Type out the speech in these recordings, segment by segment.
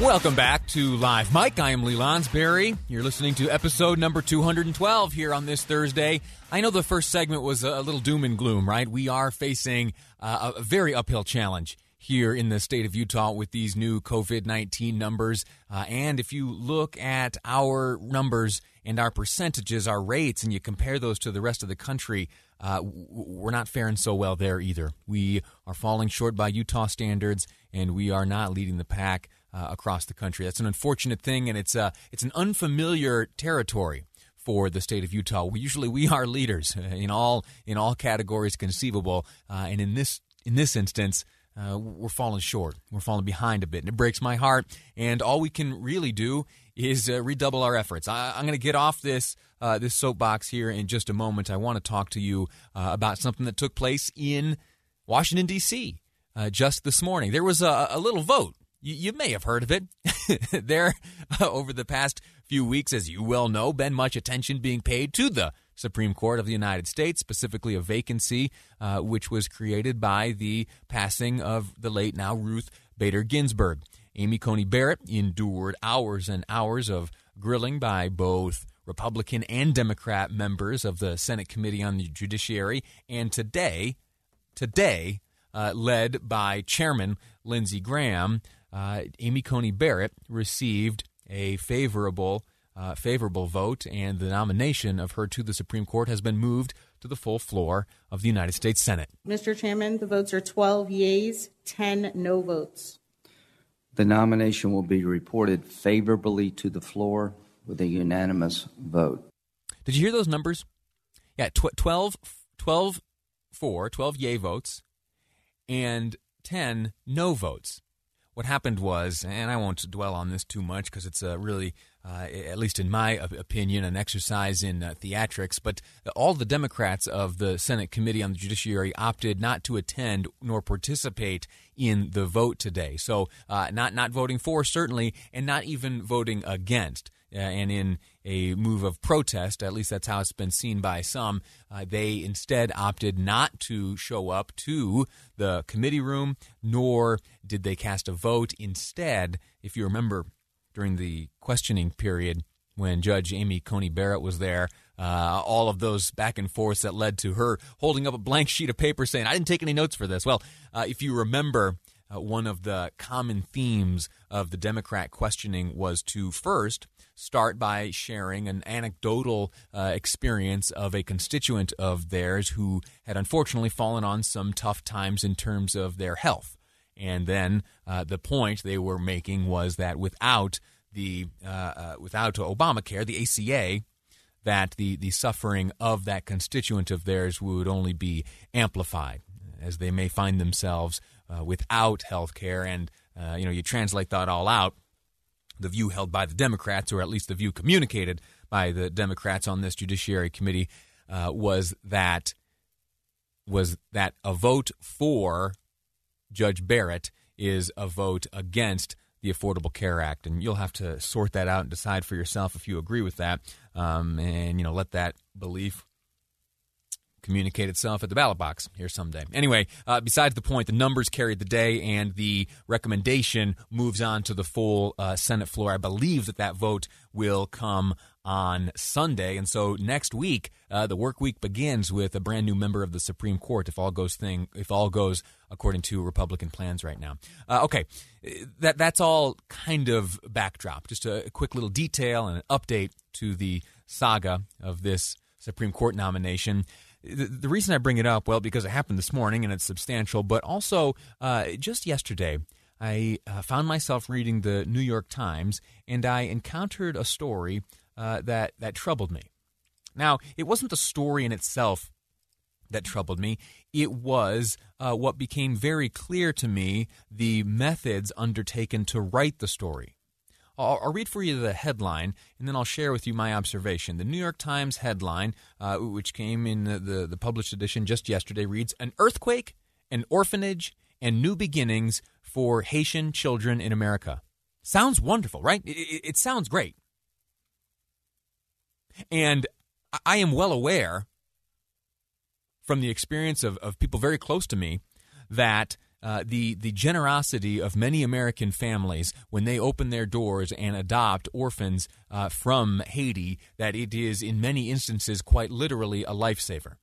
Welcome back to Live Mic. I am Lee Lonsberry. You're listening to episode number 212 here on this Thursday. I know the first segment was a little doom and gloom, right? We are facing uh, a very uphill challenge here in the state of Utah with these new COVID 19 numbers. Uh, and if you look at our numbers and our percentages, our rates, and you compare those to the rest of the country, uh, we're not faring so well there either. We are falling short by Utah standards, and we are not leading the pack uh, across the country. That's an unfortunate thing, and it's uh, it's an unfamiliar territory for the state of Utah. We, usually, we are leaders in all in all categories conceivable, uh, and in this in this instance. Uh, we're falling short. We're falling behind a bit, and it breaks my heart. And all we can really do is uh, redouble our efforts. I, am going to get off this uh, this soapbox here in just a moment. I want to talk to you uh, about something that took place in Washington D.C. Uh, just this morning. There was a, a little vote you, you may have heard of it. there, uh, over the past few weeks, as you well know, been much attention being paid to the Supreme Court of the United States, specifically a vacancy uh, which was created by the passing of the late now Ruth Bader Ginsburg. Amy Coney Barrett endured hours and hours of grilling by both Republican and Democrat members of the Senate Committee on the Judiciary, and today, today, uh, led by Chairman Lindsey Graham, uh, Amy Coney Barrett received a favorable uh, favorable vote, and the nomination of her to the Supreme Court has been moved to the full floor of the United States Senate. Mr. Chairman, the votes are 12 yeas, 10 no votes. The nomination will be reported favorably to the floor with a unanimous vote. Did you hear those numbers? Yeah, tw- 12, 12 for, 12 yay votes, and 10 no votes what happened was, and I won't dwell on this too much because it's a really, uh, at least in my opinion, an exercise in uh, theatrics. But all the Democrats of the Senate Committee on the Judiciary opted not to attend nor participate in the vote today. So, uh, not not voting for certainly, and not even voting against. Uh, and in a move of protest, at least that's how it's been seen by some, uh, they instead opted not to show up to the committee room, nor did they cast a vote. Instead, if you remember during the questioning period when Judge Amy Coney Barrett was there, uh, all of those back and forths that led to her holding up a blank sheet of paper saying, I didn't take any notes for this. Well, uh, if you remember, uh, one of the common themes of the Democrat questioning was to first start by sharing an anecdotal uh, experience of a constituent of theirs who had unfortunately fallen on some tough times in terms of their health. And then uh, the point they were making was that without the uh, uh, without Obamacare, the ACA, that the, the suffering of that constituent of theirs would only be amplified as they may find themselves uh, without health care. And, uh, you know, you translate that all out the view held by the Democrats, or at least the view communicated by the Democrats on this Judiciary Committee, uh, was that was that a vote for Judge Barrett is a vote against the Affordable Care Act, and you'll have to sort that out and decide for yourself if you agree with that, um, and you know let that belief communicate itself at the ballot box here someday. Anyway, uh, besides the point, the numbers carried the day, and the recommendation moves on to the full uh, Senate floor. I believe that that vote will come on Sunday, and so next week uh, the work week begins with a brand new member of the Supreme Court. If all goes thing, if all goes according to Republican plans right now. Uh, okay, that that's all kind of backdrop. Just a, a quick little detail and an update to the saga of this Supreme Court nomination. The, reason I bring it up, well, because it happened this morning and it's substantial, but also uh, just yesterday, I uh, found myself reading the New York Times and I encountered a story uh, that that troubled me. Now, it wasn't the story in itself that troubled me. It was uh, what became very clear to me the methods undertaken to write the story. I'll, I'll, read for you the headline, and then I'll share with you my observation. The New York Times headline, uh, which came in the, the, the published edition just yesterday, reads An earthquake, an orphanage, and new beginnings for Haitian children in America. Sounds wonderful, right? It, it, it sounds great. And I am well aware from the experience of, of people very close to me that uh, the the generosity of many American families when they open their doors and adopt orphans uh, from Haiti that it is in many instances quite literally a lifesaver.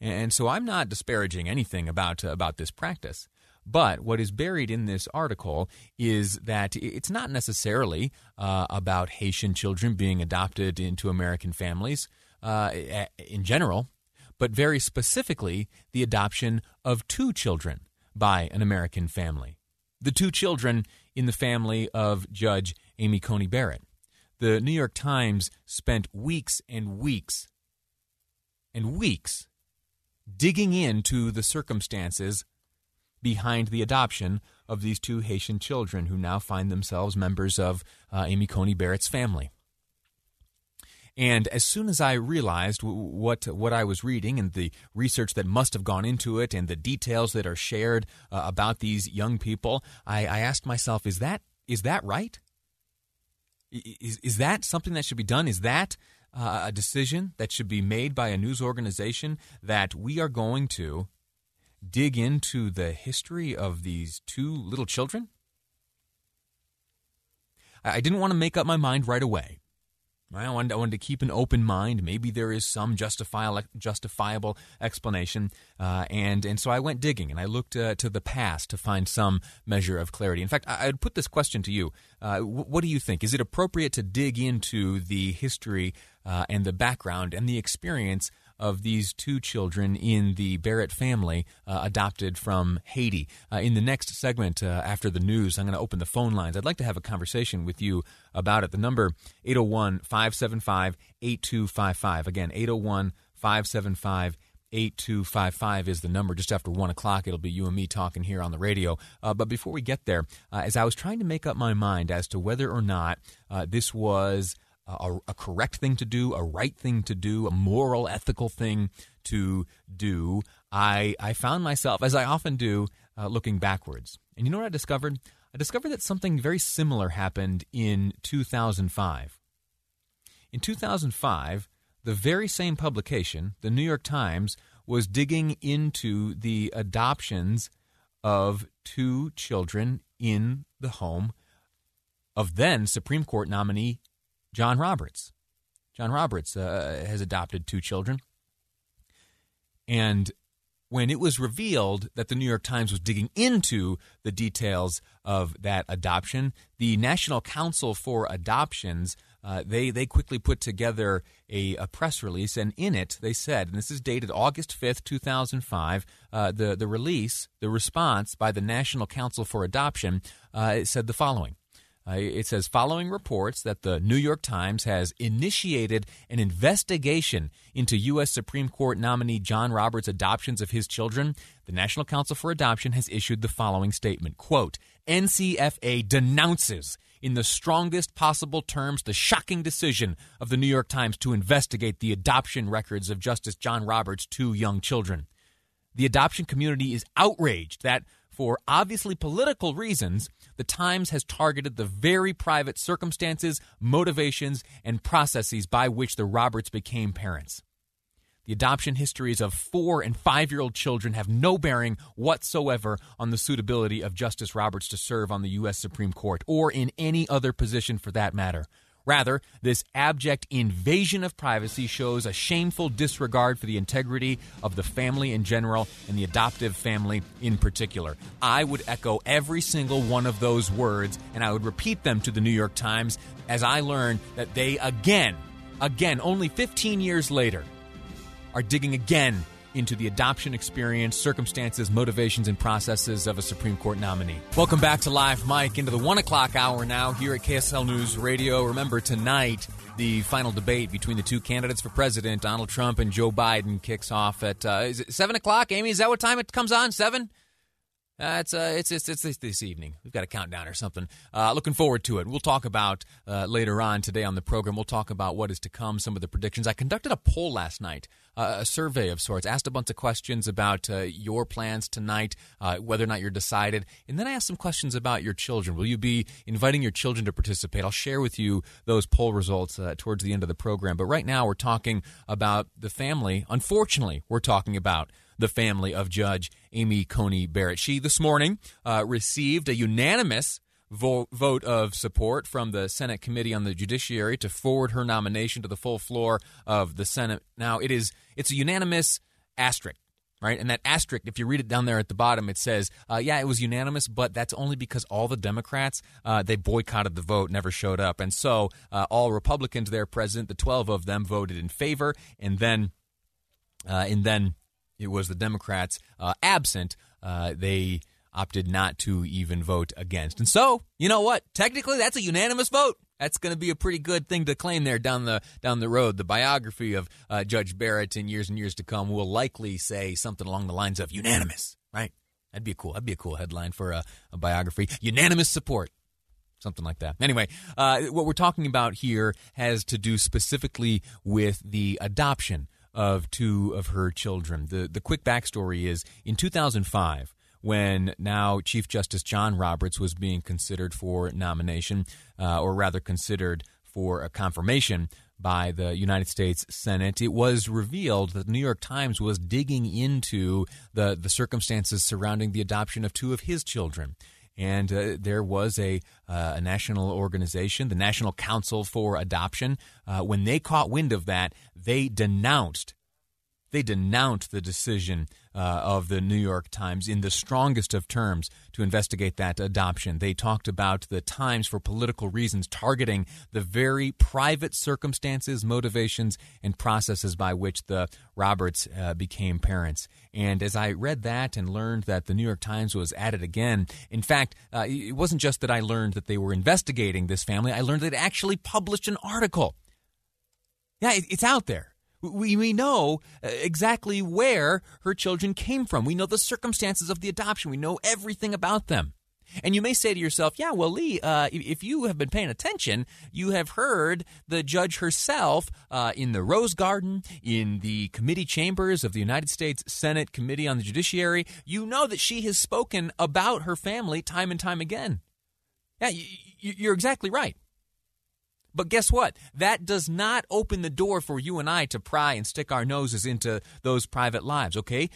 And so I'm not disparaging anything about uh, about this practice. But what is buried in this article is that it's not necessarily uh, about Haitian children being adopted into American families uh, in general, but very specifically the adoption of two children by an American family. The two children in the family of Judge Amy Coney Barrett. The New York Times spent weeks and weeks and weeks digging into the circumstances behind the adoption of these two Haitian children who now find themselves members of uh, Amy Coney Barrett's family. And as soon as I realized what what I was reading and the research that must have gone into it and the details that are shared uh, about these young people, I, I, asked myself, is that is that right? Is is that something that should be done? Is that uh, a decision that should be made by a news organization that we are going to dig into the history of these two little children? I didn't want to make up my mind right away. I wanted, I wanted to keep an open mind. Maybe there is some justifiable, justifiable explanation. Uh, and, and so I went digging and I looked uh, to the past to find some measure of clarity. In fact, I, would put this question to you. Uh, what do you think? Is it appropriate to dig into the history uh, and the background and the experience of these two children in the Barrett family uh, adopted from Haiti. Uh, in the next segment, uh, after the news, I'm going to open the phone lines. I'd like to have a conversation with you about it. The number 801 575 8255. Again, 801 575 8255 is the number. Just after 1 o'clock, it'll be you and me talking here on the radio. Uh, but before we get there, uh, as I was trying to make up my mind as to whether or not uh, this was a, a, correct thing to do, a right thing to do, a moral, ethical thing to do, I, I found myself, as I often do, uh, looking backwards. And you know what I discovered? I discovered that something very similar happened in 2005. In 2005, the very same publication, the New York Times, was digging into the adoptions of two children in the home of then Supreme Court nominee John Roberts. John Roberts uh, has adopted two children. And when it was revealed that the New York Times was digging into the details of that adoption, the National Council for Adoptions uh, they they quickly put together a, a, press release, and in it they said, and this is dated August fifth, two thousand five. Uh, the the release, the response by the National Council for Adoption, uh, said the following. Uh, it says following reports that the New York Times has initiated an investigation into U.S. Supreme Court nominee John Roberts' adoptions of his children, the National Council for Adoption has issued the following statement quote, NCFA denounces in the strongest possible terms the shocking decision of the New York Times to investigate the adoption records of Justice John Roberts' two young children. The adoption community is outraged that for obviously political reasons, the Times has targeted the very private circumstances, motivations, and processes by which the Roberts became parents. The adoption histories of four and five year old children have no bearing whatsoever on the suitability of Justice Roberts to serve on the U.S. Supreme Court or in any other position for that matter. Rather, this abject invasion of privacy shows a shameful disregard for the integrity of the family in general and the adoptive family in particular. I would echo every single one of those words and I would repeat them to the New York Times as I learn that they again, again, only 15 years later, are digging again into the adoption experience, circumstances, motivations, and processes of a Supreme Court nominee. Welcome back to Live Mic into the one o'clock hour now here at KSL News Radio. Remember, tonight, the final debate between the two candidates for president, Donald Trump and Joe Biden, kicks off at uh, is it 7 o'clock? Amy, is that what time it comes on? 7? Uh, it's, uh, it's, it's it's this evening. We've got a countdown or something. Uh, looking forward to it. We'll talk about uh, later on today on the program. We'll talk about what is to come, some of the predictions. I conducted a poll last night, uh, a survey of sorts. Asked a bunch of questions about uh, your plans tonight, whether or not you're decided, and then I asked some questions about your children. Will you be inviting your children to participate? I'll share with you those poll results towards the end of the program. But right now, we're talking about the family. Unfortunately, we're talking about the family of Judge Amy Coney Barrett. She this morning uh, received a unanimous vote, vote of support from the Senate Committee on the Judiciary to forward her nomination to the full floor of the Senate. Now it is it's a unanimous asterisk. Right, and that asterisk, if you read it down there at the bottom, it says, uh, "Yeah, it was unanimous, but that's only because all the Democrats uh, they boycotted the vote, never showed up, and so uh, all Republicans, there present, the twelve of them voted in favor, and then, uh, and then it was the Democrats uh, absent. Uh, they opted not to even vote against. And so, you know what? Technically, that's a unanimous vote. That's going to be a pretty good thing to claim there down the down the road. The biography of uh, Judge Barrett in years and years to come will likely say something along the lines of unanimous, right? That'd be a cool. That'd be a cool headline for a, a biography. Unanimous support something like that. Anyway, uh, what we're talking about here has to do specifically with the adoption of two of her children. The, the quick backstory is in 2005, when now Chief Justice John Roberts was being considered for nomination, uh, or rather considered for a confirmation by the United States Senate, it was revealed that the New York Times was digging into the, the circumstances surrounding the adoption of two of his children. And uh, there was a, uh, a, national organization, the National Council for Adoption. Uh, when they caught wind of that, they denounced they denounced the decision uh, of the New York Times in the strongest of terms to investigate that adoption. They talked about the Times, for political reasons, targeting the very private circumstances, motivations, and processes by which the Roberts uh, became parents. And as I read that and learned that the New York Times was at it again, in fact, uh, it wasn't just that I learned that they were investigating this family, I learned that they actually published an article. Yeah, it's out there. We, we know uh, exactly where her children came from. We know the circumstances of the adoption. We know everything about them. And you may say to yourself, yeah, well, Lee, uh, if you have been paying attention, you have heard the judge herself uh, in the Rose Garden, in the committee chambers of the United States Senate Committee on the Judiciary. You know that she has spoken about her family time and time again. Yeah, you're exactly right. But guess what? That does not open the door for you and I to pry and stick our noses into those private lives, okay?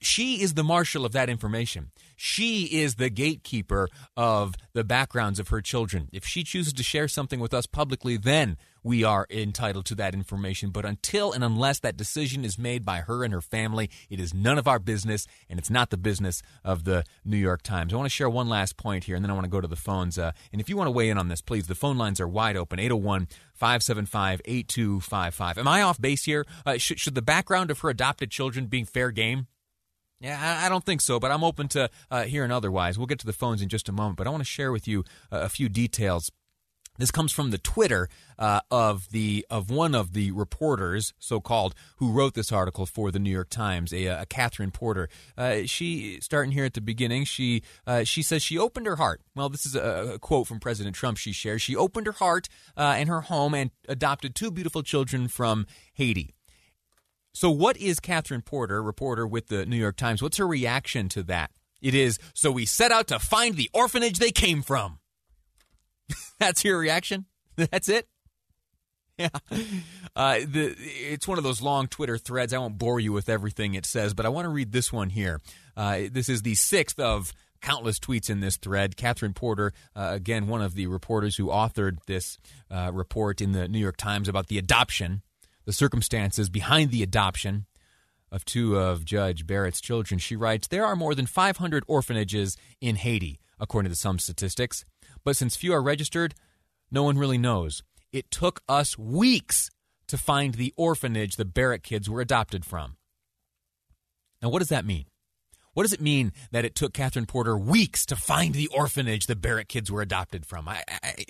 She is the marshal of that information. She is the gatekeeper of the backgrounds of her children. If she chooses to share something with us publicly, then we are entitled to that information. But until and unless that decision is made by her and her family, it is none of our business, and it's not the business of the New York Times. I want to share one last point here, and then I want to go to the phones. Uh, and if you want to weigh in on this, please, the phone lines are wide open 801 575 8255. Am I off base here? Uh, should, should the background of her adopted children being fair game? Yeah, I don't think so, but I'm open to uh, hearing otherwise. We'll get to the phones in just a moment, but I want to share with you a few details this comes from the Twitter uh, of the of one of the reporters, so called, who wrote this article for the New York Times, a, a Catherine Porter. Uh, she starting here at the beginning. She uh, she says she opened her heart. Well, this is a, a, quote from President Trump. She shares she opened her heart uh, and her home and adopted two beautiful children from Haiti. So, what is Catherine Porter, reporter with the New York Times? What's her reaction to that? It is so we set out to find the orphanage they came from. That's your reaction? That's it? Yeah. Uh, the, it's one of those long Twitter threads. I won't bore you with everything it says, but I want to read this one here. Uh, this is the sixth of countless tweets in this thread. Catherine Porter, uh, again, one of the reporters who authored this uh, report in the New York Times about the adoption, the circumstances behind the adoption of two of Judge Barrett's children. She writes There are more than 500 orphanages in Haiti, according to some statistics. But since few are registered, no one really knows. It took us weeks to find the orphanage the Barrett kids were adopted from. Now, what does that mean? What does it mean that it took Catherine Porter weeks to find the orphanage the Barrett kids were adopted from? I, I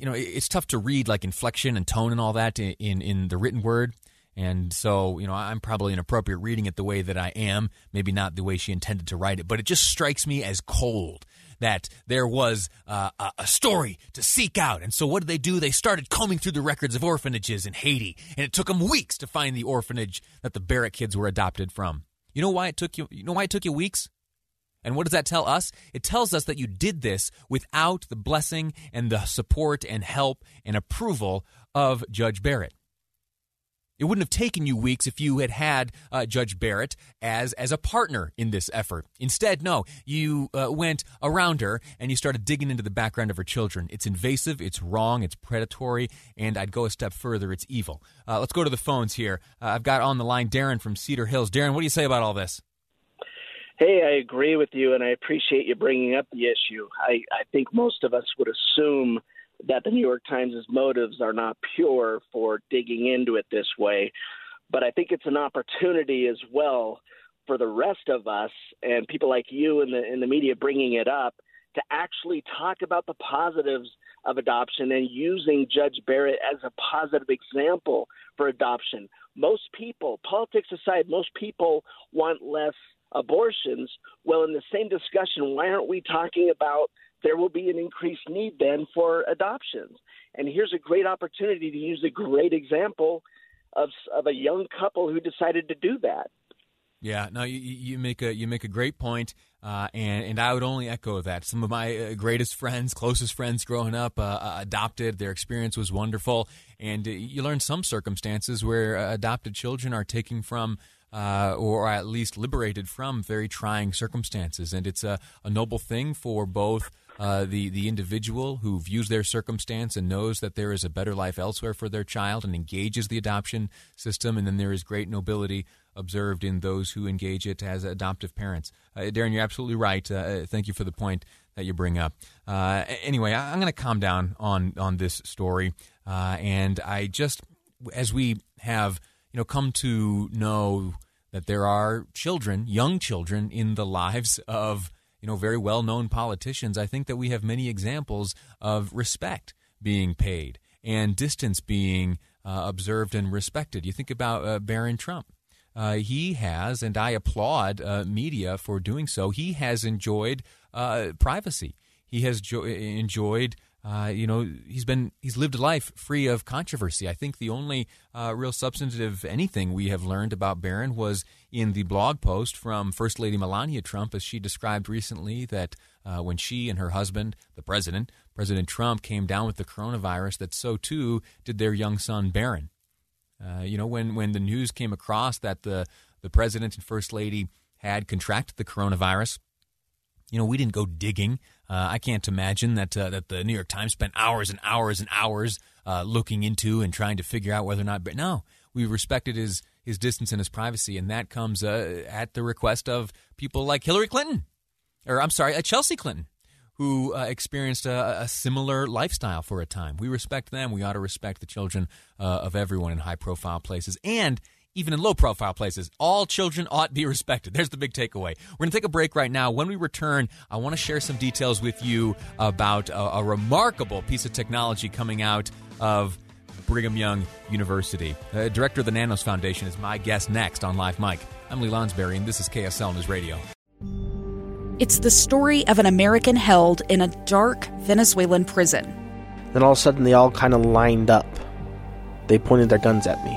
you know, it's tough to read like inflection and tone and all that in, in, the written word. And so, you know, I'm probably inappropriate reading it the way that I am, maybe not the way she intended to write it, but it just strikes me as cold that there was uh, a story to seek out. And so what did they do? They started combing through the records of orphanages in Haiti, and it took them weeks to find the orphanage that the Barrett kids were adopted from. You know why it took you? You know why it took you weeks? And what does that tell us? It tells us that you did this without the blessing and the support and help and approval of Judge Barrett. It wouldn't have taken you weeks if you had had uh, Judge Barrett as as a partner in this effort. Instead, no, you uh, went around her and you started digging into the background of her children. It's invasive, it's wrong, it's predatory, and I'd go a step further, it's evil. Uh, let's go to the phones here. Uh, I've got on the line Darren from Cedar Hills. Darren, what do you say about all this? Hey, I agree with you, and I appreciate you bringing up the issue. I, I think most of us would assume that the New York Times' motives are not pure for digging into it this way. But I think it's an opportunity as well for the rest of us and people like you in the in the media bringing it up to actually talk about the positives of adoption and using Judge Barrett as a positive example for adoption. Most people, politics aside, most people want less abortions. Well, in the same discussion, why aren't we talking about there will be an increased need then for adoptions. And here's a great opportunity to use a great example of of a young couple who decided to do that. Yeah, no, you, you make a you make a great point, uh, and and I would only echo that. Some of my uh, greatest friends, closest friends growing up, uh, uh adopted. Their experience was wonderful, and uh, you learn some circumstances where adopted children are taking from uh, or at least liberated from very trying circumstances. And it's a, a noble thing for both uh, the the individual who views their circumstance and knows that there is a better life elsewhere for their child and engages the adoption system, and then there is great nobility observed in those who engage it as adoptive parents. Uh, Darren, you're absolutely right. Uh, thank you for the point that you bring up. Uh, anyway, I, am going to calm down on on this story, uh, and I just as we have you know come to know that there are children, young children, in the lives of you know, very well known politicians, I think that we have many examples of respect being paid and distance being uh, observed and respected. You think about uh, Barron Trump. Uh, he has, and I applaud uh, media for doing so, he has enjoyed uh, privacy. He has jo- enjoyed uh, you know, he's been he's lived a life free of controversy. I think the only uh, real substantive anything we have learned about Barron was in the blog post from First Lady Melania Trump, as she described recently that uh, when she and her husband, the president, President Trump, came down with the coronavirus, that so too did their young son Barron. Uh, you know, when when the news came across that the the president and first lady had contracted the coronavirus, you know, we didn't go digging. Uh, I can't imagine that uh, that the New York Times spent hours and hours and hours uh, looking into and trying to figure out whether or not. But no, we respected his his distance and his privacy, and that comes uh, at the request of people like Hillary Clinton, or I'm sorry, uh, Chelsea Clinton, who uh, experienced a, a, similar lifestyle for a time. We respect them. We ought to respect the children of everyone in high profile places, and even in low profile places. All children ought to be respected. There's the big takeaway. We're going to take a break right now. When we return, I want to share some details with you about a, a remarkable piece of technology coming out of Brigham Young University. The director of the Nanos Foundation is my guest next on Live Mic. I'm Lee Lonsberry, and this is KSL News Radio. It's the story of an American held in a dark Venezuelan prison. Then all of a sudden, they all kind of lined up. They pointed their guns at me.